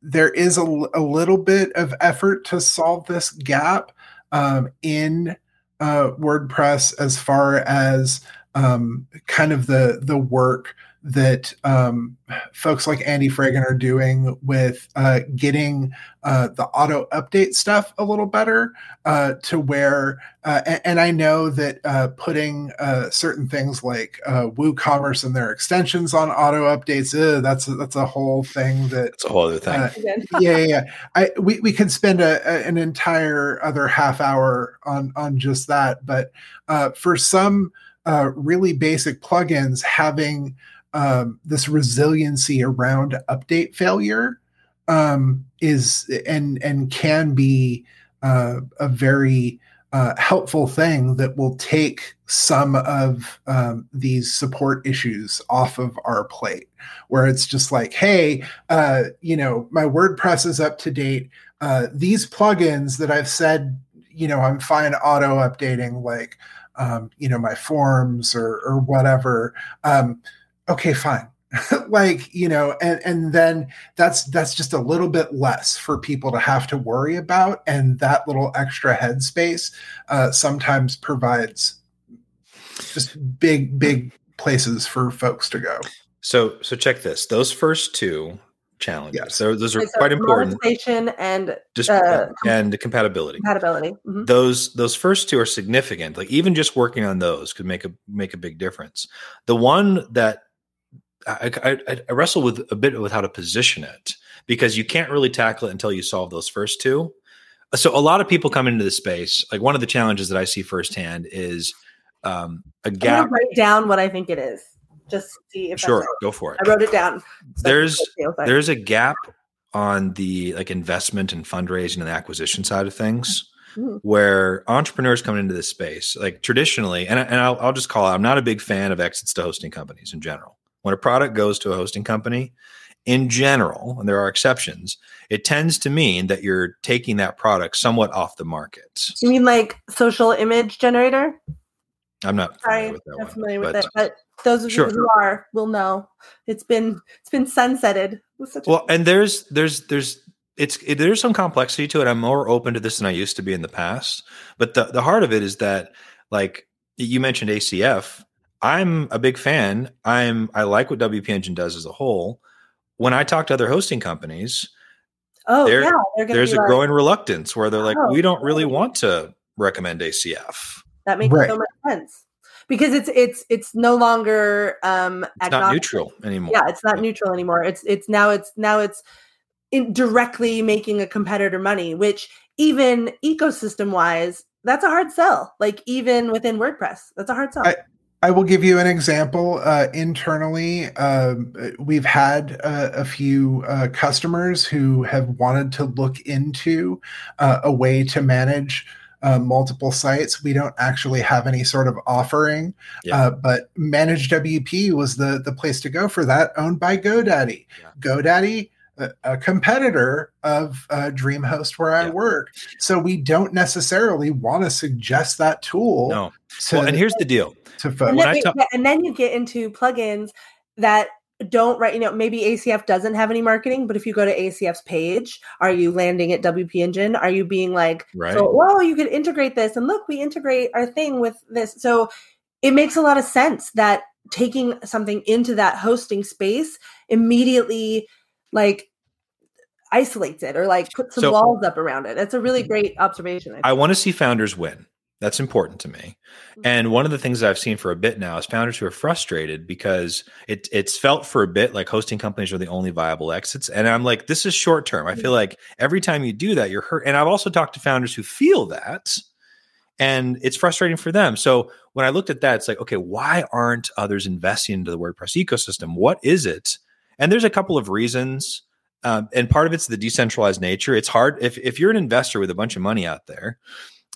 [SPEAKER 2] there is a, l- a little bit of effort to solve this gap um, in uh, WordPress as far as um, kind of the the work that um, folks like Andy Fragen are doing with uh, getting uh, the auto update stuff a little better uh, to where, uh, and, and I know that uh, putting uh, certain things like uh, WooCommerce and their extensions on auto updates, uh, that's a, that's a whole thing that
[SPEAKER 3] it's a whole other thing
[SPEAKER 2] uh, yeah, yeah, yeah. I we, we could spend a, a- an entire other half hour on on just that, but uh, for some uh, really basic plugins, having um, this resiliency around update failure um, is and and can be uh, a very uh, helpful thing that will take some of um, these support issues off of our plate where it's just like hey uh, you know my wordpress is up to date. Uh, these plugins that i've said you know i'm fine auto updating like um, you know my forms or or whatever um, okay fine. (laughs) Like you know and and then that's that's just a little bit less for people to have to worry about and that little extra headspace uh, sometimes provides just big big places for folks to go.
[SPEAKER 3] So so check this. Those first two challenges
[SPEAKER 2] Yes.
[SPEAKER 3] so those are
[SPEAKER 1] Okay, so
[SPEAKER 3] quite important.
[SPEAKER 1] and
[SPEAKER 3] just
[SPEAKER 1] uh,
[SPEAKER 3] and compatibility.
[SPEAKER 1] compatibility. Mhm.
[SPEAKER 3] those those first two are significant. Like even just working on those could make a make a big difference. The one that I, I, I wrestle with a bit with how to position it because you can't really tackle it until you solve those first two so a lot of people come into the space like one of the challenges that i see firsthand is um, a gap
[SPEAKER 1] write down what I think it is. Just see if
[SPEAKER 3] sure go for it
[SPEAKER 1] I wrote it down. So
[SPEAKER 3] There's-
[SPEAKER 1] go see if I-
[SPEAKER 3] there's a gap on the like investment and fundraising and the acquisition side of things
[SPEAKER 1] Mhm.
[SPEAKER 3] where entrepreneurs come into this space like traditionally and, and I'll, I'll just call it i'm not a big fan of exits to hosting companies in general when a product goes to a hosting company in general and there are exceptions it tends to mean that you're taking that product somewhat off the market
[SPEAKER 1] You mean like social image generator?
[SPEAKER 3] i'm not
[SPEAKER 1] Sorry,
[SPEAKER 3] familiar with that
[SPEAKER 1] not
[SPEAKER 3] one,
[SPEAKER 1] familiar with
[SPEAKER 3] but-
[SPEAKER 1] it, but those of
[SPEAKER 3] Sure.
[SPEAKER 1] you who are will know. It's been it's been sunsetted. with such a-
[SPEAKER 3] Well, and there's there's there's it's it, there's some complexity to it. I'm more open to this than I used to be in the past. But the the heart of it is that like you mentioned ACF. I'm a big fan. I'm I like what WP Engine does as a whole. When I talk to other hosting companies,
[SPEAKER 1] oh yeah,
[SPEAKER 3] there's a
[SPEAKER 1] like,
[SPEAKER 3] growing reluctance where they're like,
[SPEAKER 1] Oh,
[SPEAKER 3] we don't really
[SPEAKER 1] really?
[SPEAKER 3] want to recommend ACF.
[SPEAKER 1] that makes
[SPEAKER 2] Right.
[SPEAKER 1] so much sense because it's it's it's no longer um
[SPEAKER 3] It's not neutral anymore.
[SPEAKER 1] Yeah, it's not neutral anymore. It's it's now it's now it's in directly making a competitor money, which even ecosystem wise, that's a hard sell. Like even within WordPress, that's a hard sell.
[SPEAKER 2] I- I will give you an example. Uh, internally, um, we've had uh, a few uh, customers who have wanted to look into uh, a way to manage uh, multiple sites. We don't actually have any sort of offering,
[SPEAKER 3] Yeah.
[SPEAKER 2] uh, but ManageWP was the the place to go for that, owned by GoDaddy.
[SPEAKER 3] Yeah.
[SPEAKER 2] GoDaddy. A, a competitor of uh, DreamHost, where I
[SPEAKER 3] Yeah.
[SPEAKER 2] work, so we don't necessarily want to suggest that tool
[SPEAKER 3] No.
[SPEAKER 2] to,
[SPEAKER 3] Well, and here's the deal.
[SPEAKER 2] to
[SPEAKER 1] and,
[SPEAKER 2] folks.
[SPEAKER 3] when
[SPEAKER 1] then,
[SPEAKER 3] I talk-
[SPEAKER 1] and then you get into plugins that don't right you know maybe acf doesn't have any marketing but if you go to acf's page are you landing at wp engine are you being like
[SPEAKER 3] Right.
[SPEAKER 1] so well you could integrate this and look we integrate our thing with this so it makes a lot of sense that taking something into that hosting space immediately like isolates it or like put some
[SPEAKER 3] So-
[SPEAKER 1] walls up around it that's a really great observation
[SPEAKER 3] I want to see founders win. That's important to me.
[SPEAKER 1] Mhm.
[SPEAKER 3] And one of the things that I've seen for a bit now is founders who are frustrated because it it's felt for a bit like hosting companies are the only viable exits. And I'm like, this is short term. I feel like every time you do that, you're hurt. And I've also talked to founders who feel that, and it's frustrating for them. So when I looked at that, it's like, okay, why aren't others investing into the WordPress ecosystem? What is it? And there's a couple of reasons. Um, and part of it's the decentralized nature. It's hard if if you're an investor with a bunch of money out there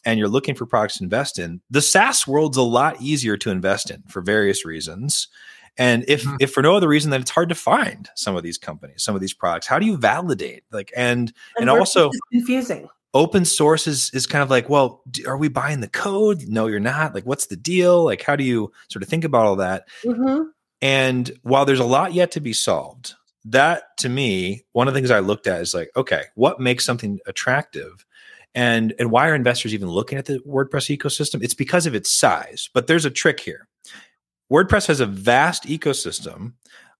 [SPEAKER 3] and you're looking for products to invest in, the SaaS world's a lot easier to invest in for various reasons. And if
[SPEAKER 2] Mhm.
[SPEAKER 3] if for no other reason than it's hard to find some of these companies, some of these products. How do you validate? Like and and
[SPEAKER 1] WordPress
[SPEAKER 3] also
[SPEAKER 1] confusing
[SPEAKER 3] open source is is kind of like, well, are we buying the code? No, you're not. Like what's the deal? Like how do you sort of think about all that?
[SPEAKER 1] hmm
[SPEAKER 3] And while there's a lot yet to be solved, that to me, one of the things I looked at is like, okay, what makes something attractive? And and why are investors even looking at the WordPress ecosystem? It's because of its size. But there's a trick here. WordPress has a vast ecosystem,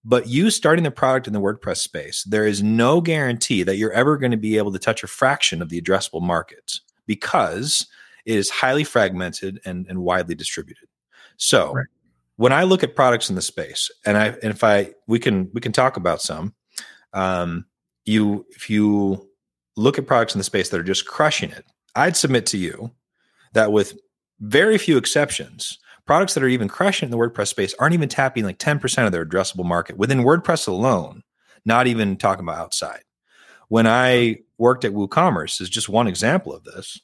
[SPEAKER 3] but you starting the product in the WordPress space, there is no guarantee that you're ever going to be able to touch a fraction of the addressable market because it is highly fragmented and, and widely distributed. So
[SPEAKER 2] Right.
[SPEAKER 3] When I look at products in the space, and I and if I we can we can talk about some, um, you if you look at products in the space that are just crushing it, I'd submit to you that with very few exceptions, products that are even crushing in the WordPress space aren't even tapping like 10% of their addressable market within WordPress alone, not even talking about outside. When I worked at WooCommerce is just one example of this.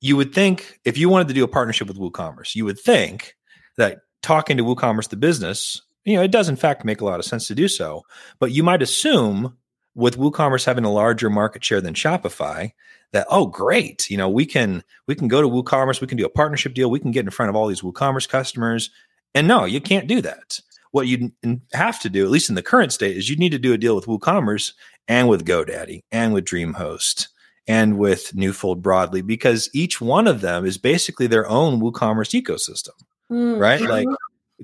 [SPEAKER 3] You would think if you wanted to do a partnership with WooCommerce, you would think that talking to WooCommerce the business, you know, it does in fact make a lot of sense to do so, but you might assume with WooCommerce having a larger market share than Shopify that oh great, you know, we can we can go to WooCommerce, we can do a partnership deal, we can get in front of all these WooCommerce customers. And no, you can't do that. What you have to do, at least in the current state, is you need to do a deal with WooCommerce and with GoDaddy and with DreamHost and with Newfold broadly, because each one of them is basically their own WooCommerce ecosystem,
[SPEAKER 1] Mm.
[SPEAKER 3] right? Like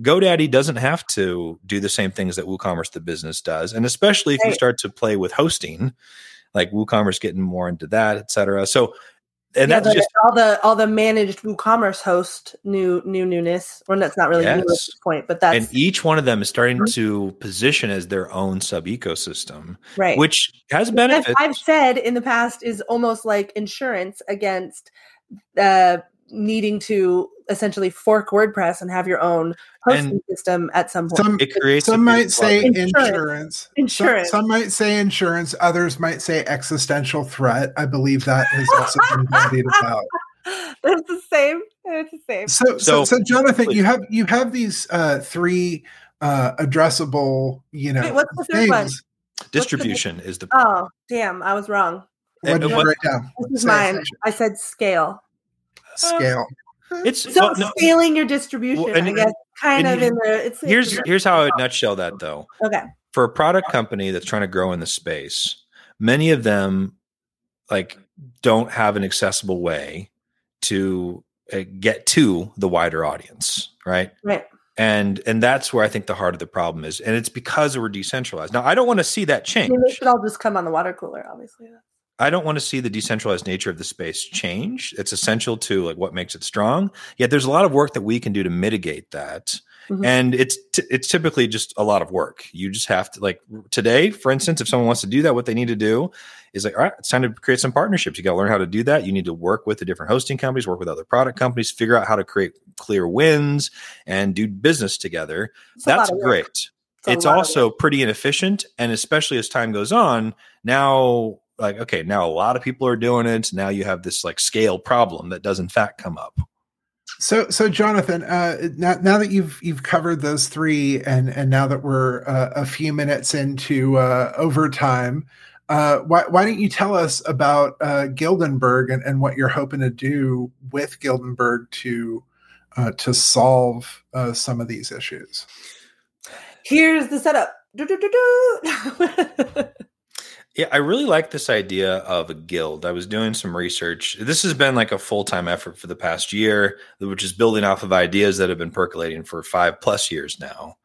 [SPEAKER 3] GoDaddy doesn't have to do the same things that WooCommerce the business does, and especially if you start to play with hosting, like WooCommerce getting more into that, et cetera. So, and
[SPEAKER 1] Yeah,
[SPEAKER 3] that's just
[SPEAKER 1] all the all the managed WooCommerce host new new newness. Or that's not really new at this point, but that's
[SPEAKER 3] and each one of them is starting
[SPEAKER 1] Mhm.
[SPEAKER 3] to position as their own sub ecosystem,
[SPEAKER 1] right.
[SPEAKER 3] which has
[SPEAKER 1] As
[SPEAKER 3] benefits.
[SPEAKER 1] I've said in the past is almost like insurance against uh, needing to essentially fork WordPress and have your own hosting
[SPEAKER 3] And-
[SPEAKER 1] system at some point.
[SPEAKER 2] Some
[SPEAKER 3] It creates.
[SPEAKER 2] some might say.
[SPEAKER 1] Insurance.
[SPEAKER 2] insurance.
[SPEAKER 1] Insurance.
[SPEAKER 2] Some, some might say insurance. Others might say existential threat. I believe that has also been bandied about. (laughs)
[SPEAKER 1] it's the same. It's the same.
[SPEAKER 2] So, so,
[SPEAKER 3] So-
[SPEAKER 2] so, Jonathan, you have you have these uh, three uh, addressable, you know,
[SPEAKER 1] Wait, what's the third one?
[SPEAKER 2] things.
[SPEAKER 3] distribution is the
[SPEAKER 1] Oh, damn! I was wrong.
[SPEAKER 2] What did you
[SPEAKER 3] what-
[SPEAKER 2] write down?
[SPEAKER 1] This is
[SPEAKER 2] Say
[SPEAKER 1] mine. I said scale.
[SPEAKER 2] Scale.
[SPEAKER 3] It's
[SPEAKER 1] So
[SPEAKER 3] well, no,
[SPEAKER 1] scaling your distribution,
[SPEAKER 3] Well, and-
[SPEAKER 1] I guess, kind
[SPEAKER 3] and
[SPEAKER 1] of in the. It's
[SPEAKER 3] here's here's how I would nutshell that though.
[SPEAKER 1] okay.
[SPEAKER 3] For a product company that's trying to grow in the space, many of them like don't have an accessible way to uh, get to the wider audience, right?
[SPEAKER 1] Right.
[SPEAKER 3] And and that's where I think the heart of the problem is, and it's because we're decentralized. Now, I don't want to see that
[SPEAKER 1] I
[SPEAKER 3] change.
[SPEAKER 1] mean, they should all just come on the water cooler, obviously.
[SPEAKER 3] I don't want to see the decentralized nature of the space change. It's essential to like what makes it strong. Yet there's a lot of work that we can do to mitigate that.
[SPEAKER 1] Mhm.
[SPEAKER 3] And it's t- it's typically just a lot of work. You just have to like today, for instance, if someone wants to do that, what they need to do is like, all right, it's time to create some partnerships. You got to learn how to do that. You need to work with the different hosting companies, work with other product companies, figure out how to create clear wins and do business together.
[SPEAKER 1] It's
[SPEAKER 3] That's great
[SPEAKER 1] It's
[SPEAKER 3] it's also pretty inefficient and especially as time goes on now like okay now a lot of people are doing it now you have this like scale problem that does in fact come up
[SPEAKER 2] So, so Jonathan, uh, now, now that you've you've covered those three, and and now that we're uh, a few minutes into uh, overtime, uh, why why don't you tell us about uh, Guildenberg and, and what you're hoping to do with Guildenberg to uh, to solve uh, some of these issues?
[SPEAKER 1] Here's the setup. (laughs)
[SPEAKER 3] Yeah, I really like this idea of a guild. I was doing some research. This has been like a full time effort for the past year, which is building off of ideas that have been percolating for five plus years now.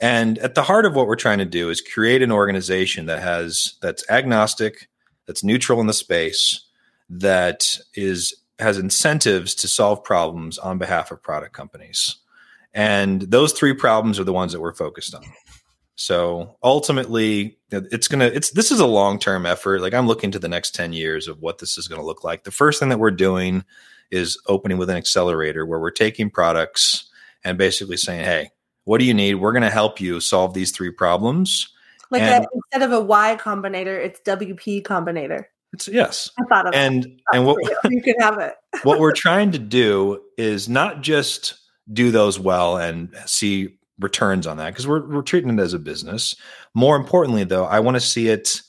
[SPEAKER 3] And at the heart of what we're trying to do is create an organization that has that's agnostic, that's neutral in the space, that is has incentives to solve problems on behalf of product companies. And those three problems are the ones that we're focused on. So ultimately, it's gonna it's this is a long term effort. Like I'm looking to the next ten years of what this is going to look like. The first thing that we're doing is opening with an accelerator where we're taking products and basically saying, "Hey, what do you need? We're going to help you solve these three problems."
[SPEAKER 1] like
[SPEAKER 3] And-
[SPEAKER 1] a, instead of a Y combinator, it's WP combinator.
[SPEAKER 3] It's yes,
[SPEAKER 1] I thought of
[SPEAKER 3] and
[SPEAKER 1] that.
[SPEAKER 3] and what (laughs)
[SPEAKER 1] you. you can have it.
[SPEAKER 3] what we're trying to do is not just do those well and see returns on that because we're, we're treating it as a business. More importantly though i want to see it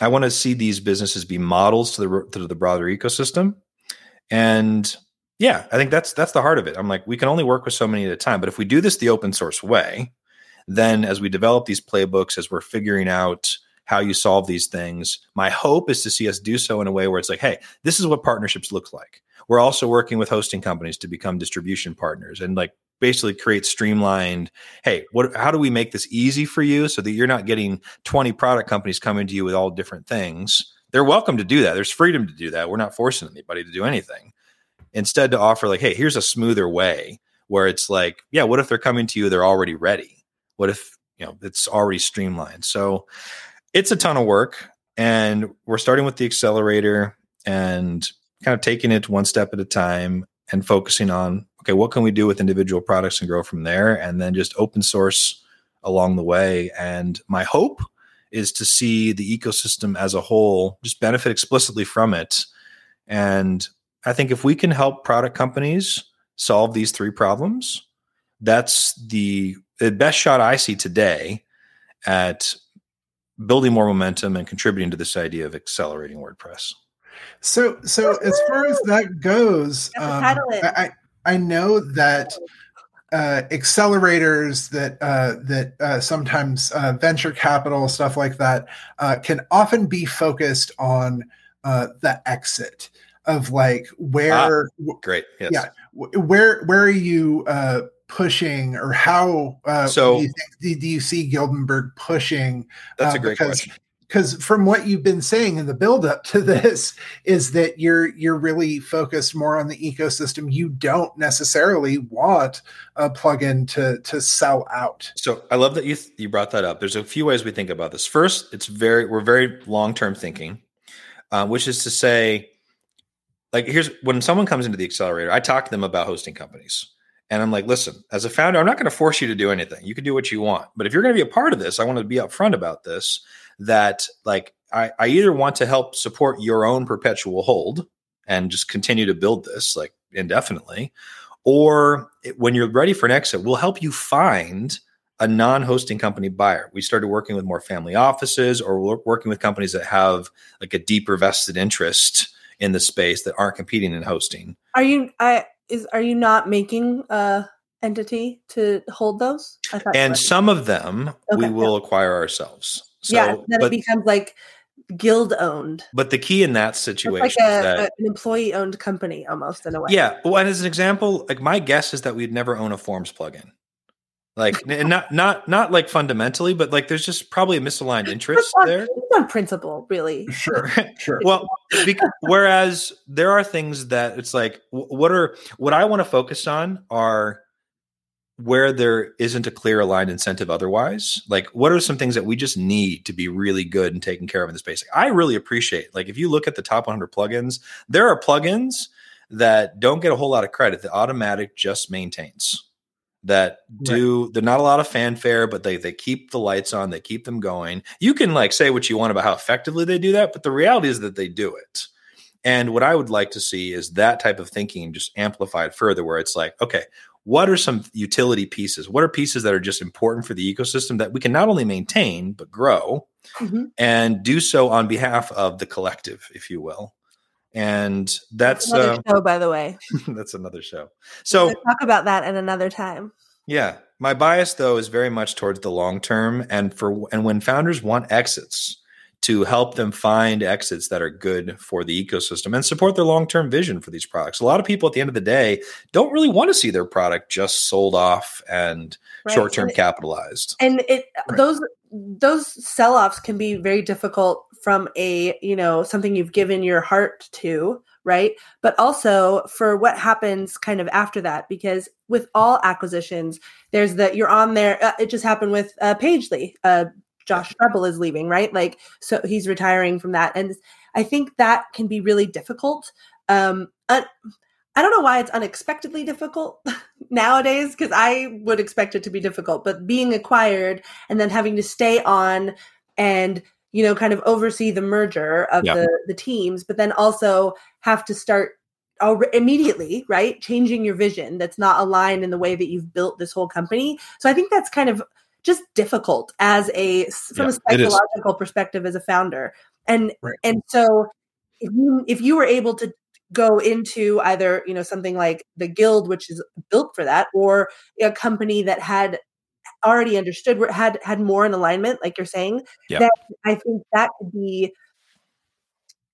[SPEAKER 3] i want to see these businesses be models to the to the broader ecosystem. And yeah i think that's that's the heart of it. I'm like we can only work with so many at a time. But if we do this the open source way then as we develop these playbooks as we're figuring out how you solve these things my hope is to see us do so in a way where it's like hey this is what partnerships look like. We're also working with hosting companies to become distribution partners. And like basically create streamlined hey what how do we make this easy for you so that you're not getting 20 product companies coming to you with all different things? They're welcome to do that. There's freedom to do that. We're not forcing anybody to do anything. Instead to offer like hey here's a smoother way where it's like yeah what if they're coming to you they're already ready? What if you know it's already streamlined? So it's a ton of work and we're starting with the accelerator and kind of taking it one step at a time and focusing on okay what can we do with individual products and grow from there? And then just open source along the way. And my hope is to see the ecosystem as a whole just benefit explicitly from it. And i think if we can help product companies solve these three problems that's the, the best shot i see today at building more momentum and contributing to this idea of accelerating wordpress.
[SPEAKER 2] So, so as far as that goes, um. I, I know that uh, accelerators that uh, that uh, sometimes uh, venture capital stuff like that uh, can often be focused on uh, the exit of like where w-
[SPEAKER 3] great yes
[SPEAKER 2] Yeah. where where are you uh, pushing or how uh,
[SPEAKER 3] So-
[SPEAKER 2] do you think do, you see Guildenberg pushing
[SPEAKER 3] that's a great
[SPEAKER 2] because-
[SPEAKER 3] question
[SPEAKER 2] because from what you've been saying in the build up to this is that you're you're really focused more on the ecosystem you don't necessarily want a plugin to to sell out
[SPEAKER 3] So I love that you you brought that up. There's a few ways we think about this. First, it's very we're very long term thinking, uh, which is to say, like here's when someone comes into the accelerator, I talk to them about hosting companies, and I'm like, listen, as a founder, I'm not going to force you to do anything. You can do what you want, but if you're going to be a part of this, I want to be upfront about this. That like I, I either want to help support your own perpetual hold and just continue to build this like indefinitely, or when you're ready for an exit, we'll help you find a non-hosting company buyer. We started working with more family offices or we're working with companies that have like a deeper vested interest in the space that aren't competing in hosting.
[SPEAKER 1] Are you? I is. Are you not making a entity to hold those? I thought.
[SPEAKER 3] And some of them we
[SPEAKER 1] Okay,
[SPEAKER 3] will acquire ourselves. So
[SPEAKER 1] yeah, then
[SPEAKER 3] but,
[SPEAKER 1] it becomes like guild owned.
[SPEAKER 3] but the key in that
[SPEAKER 1] It's
[SPEAKER 3] situation
[SPEAKER 1] like
[SPEAKER 3] is
[SPEAKER 1] a,
[SPEAKER 3] that
[SPEAKER 1] a- an employee owned company almost in a way.
[SPEAKER 3] Yeah. Well, and as an example, like my guess is that we'd never own a forms plugin. Like not not not like fundamentally, but like there's just probably a misaligned interest
[SPEAKER 1] on,
[SPEAKER 3] there.
[SPEAKER 1] it's on principle, really.
[SPEAKER 2] sure (laughs) (laughs) sure
[SPEAKER 3] well bec- (laughs) whereas there are things that it's like what are what i want to focus on are where there isn't a clear aligned incentive otherwise like what are some things that we just need to be really good and taken care of in the space? I really appreciate like if you look at the top 100 plugins there are plugins that don't get a whole lot of credit the Automattic just maintains that do they're not a lot of fanfare but they they keep the lights on they keep them going. You can like say what you want about how effectively they do that but the reality is that they do it. And what i would like to see is that type of thinking just amplified further where it's like okay what are some utility pieces what are pieces that are just important for the ecosystem that we can not only maintain but grow
[SPEAKER 1] Mhm.
[SPEAKER 3] and do so on behalf of the collective if you will and that's
[SPEAKER 1] another
[SPEAKER 3] uh,
[SPEAKER 1] show, by the way. (laughs)
[SPEAKER 3] that's another show
[SPEAKER 1] So
[SPEAKER 3] so
[SPEAKER 1] talk about that at another time.
[SPEAKER 3] yeah My bias though is very much towards the long term and for and when founders want exits to help them find exits that are good for the ecosystem and support their long-term vision for these products. A lot of people at the end of the day don't really want to see their product just sold off and right. short-term capitalized.
[SPEAKER 1] And it right. those those sell-offs can be very difficult from a, you know, something you've given your heart to right? But also for what happens kind of after that, because with all acquisitions, there's that you're on there. Uh, it just happened with uh, Pagely. Uh, Josh Strebel is leaving, right? Like, so he's retiring from that, and I think that can be really difficult. Um, uh, I don't know why it's unexpectedly difficult (laughs) nowadays because I would expect it to be difficult, but being acquired and then having to stay on and you know, kind of oversee the merger of the the teams, but then also have to start immediately, right? Changing your vision that's not aligned in the way that you've built this whole company. So I think that's kind of just difficult as a from yeah, a psychological perspective as a founder. And right. and so if you if you were able to go into either you know something like the guild which is built for that or a company that had already understood had had more in alignment like you're saying yep. that i think that could be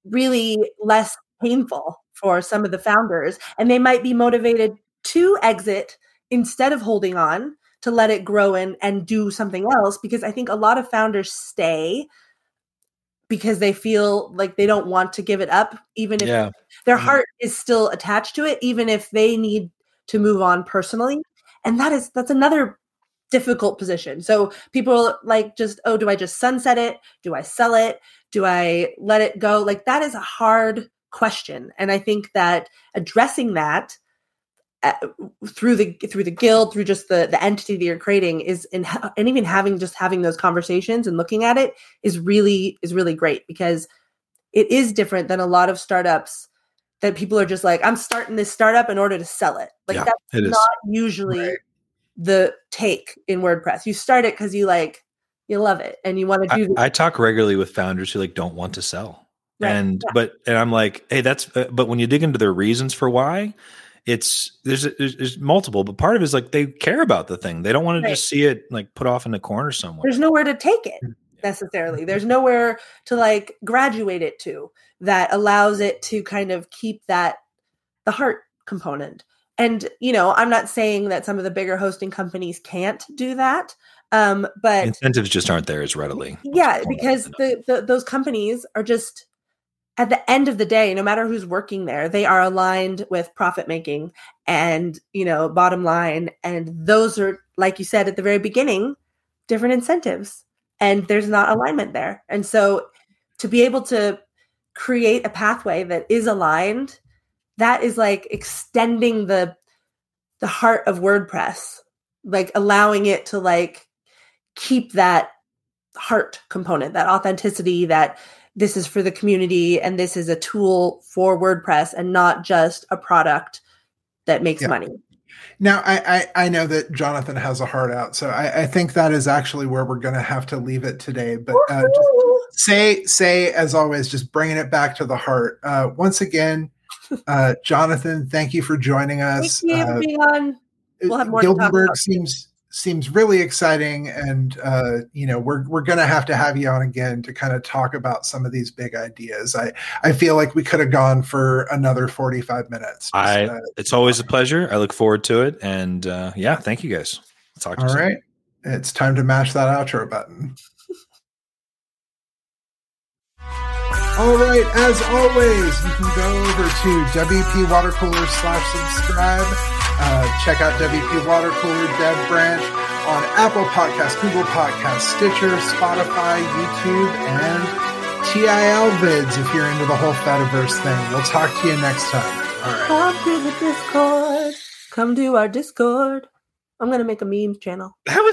[SPEAKER 1] really less painful for some of the founders and they might be motivated to exit instead of holding on to let it grow and and do something else because i think a lot of founders stay because they feel like they don't want to give it up even if yeah. their mm-hmm. heart is still attached to it even if they need to move on personally and that is that's another difficult position. So people like just, oh, do I just sunset it? Do I sell it? Do I let it go? Like that is a hard question. And I think that addressing that uh, through the through the guild through just the the entity that you're creating is in, and even having just having those conversations and looking at it is really is really great because it is different than a lot of startups that people are just like i'm starting this startup in order to sell it like yeah, that's not usually right the take in WordPress. You start it because you like you love it and you want to do.
[SPEAKER 3] I, I, talk regularly with founders who like don't want to sell, right. and yeah. but and I'm like, hey, that's uh, but when you dig into their reasons for why, it's there's, there's, there's multiple, but part of it is like they care about the thing. They don't want right. to just see it like put off in the corner somewhere.
[SPEAKER 1] There's nowhere to take it mm, necessarily. There's nowhere to like graduate it to that allows it to kind of keep that the heart component and you know i'm not saying that some of the bigger hosting companies can't do that um, but
[SPEAKER 3] incentives just aren't there as readily
[SPEAKER 1] yeah because the, the, those companies are just at the end of the day no matter who's working there they are aligned with profit making and you know bottom line. And those are like you said at the very beginning different incentives. And there's not alignment there. And so to be able to create a pathway that is aligned that is like extending the the heart of WordPress, like allowing it to like keep that heart component, that authenticity that this is for the community and this is a tool for WordPress and not just a product that makes yeah. money.
[SPEAKER 2] Now, I, I, I, know that Jonathan has a heart out, so I, I think that is actually where we're going to have to leave it today. But uh, say Sé as always, just bringing it back to the heart. Uh, once again, (laughs) uh, Jonathan, thank you for joining us.
[SPEAKER 1] Thank you uh. We'll have more
[SPEAKER 2] seems seems really exciting, and uh, you know we're we're going to have to have you on again to kind of talk about some of these big ideas. I I feel like we could have gone for another forty five minutes.
[SPEAKER 3] I uh, it's always a pleasure. I look forward to it, and uh, yeah, thank you guys.
[SPEAKER 2] talk to All right, it's time to mash that outro button. All right, as always, you can go over to WP Water Cooler slash subscribe. Uh, check out WP Water Cooler Dev Branch on Apple Podcasts, Google Podcasts, Stitcher, Spotify, YouTube, and TIL vids if you're into the whole Fediverse thing. We'll talk to you next time.
[SPEAKER 1] All right. Come to the Discord. Come to our Discord. I'm gonna make a meme channel.
[SPEAKER 3] That was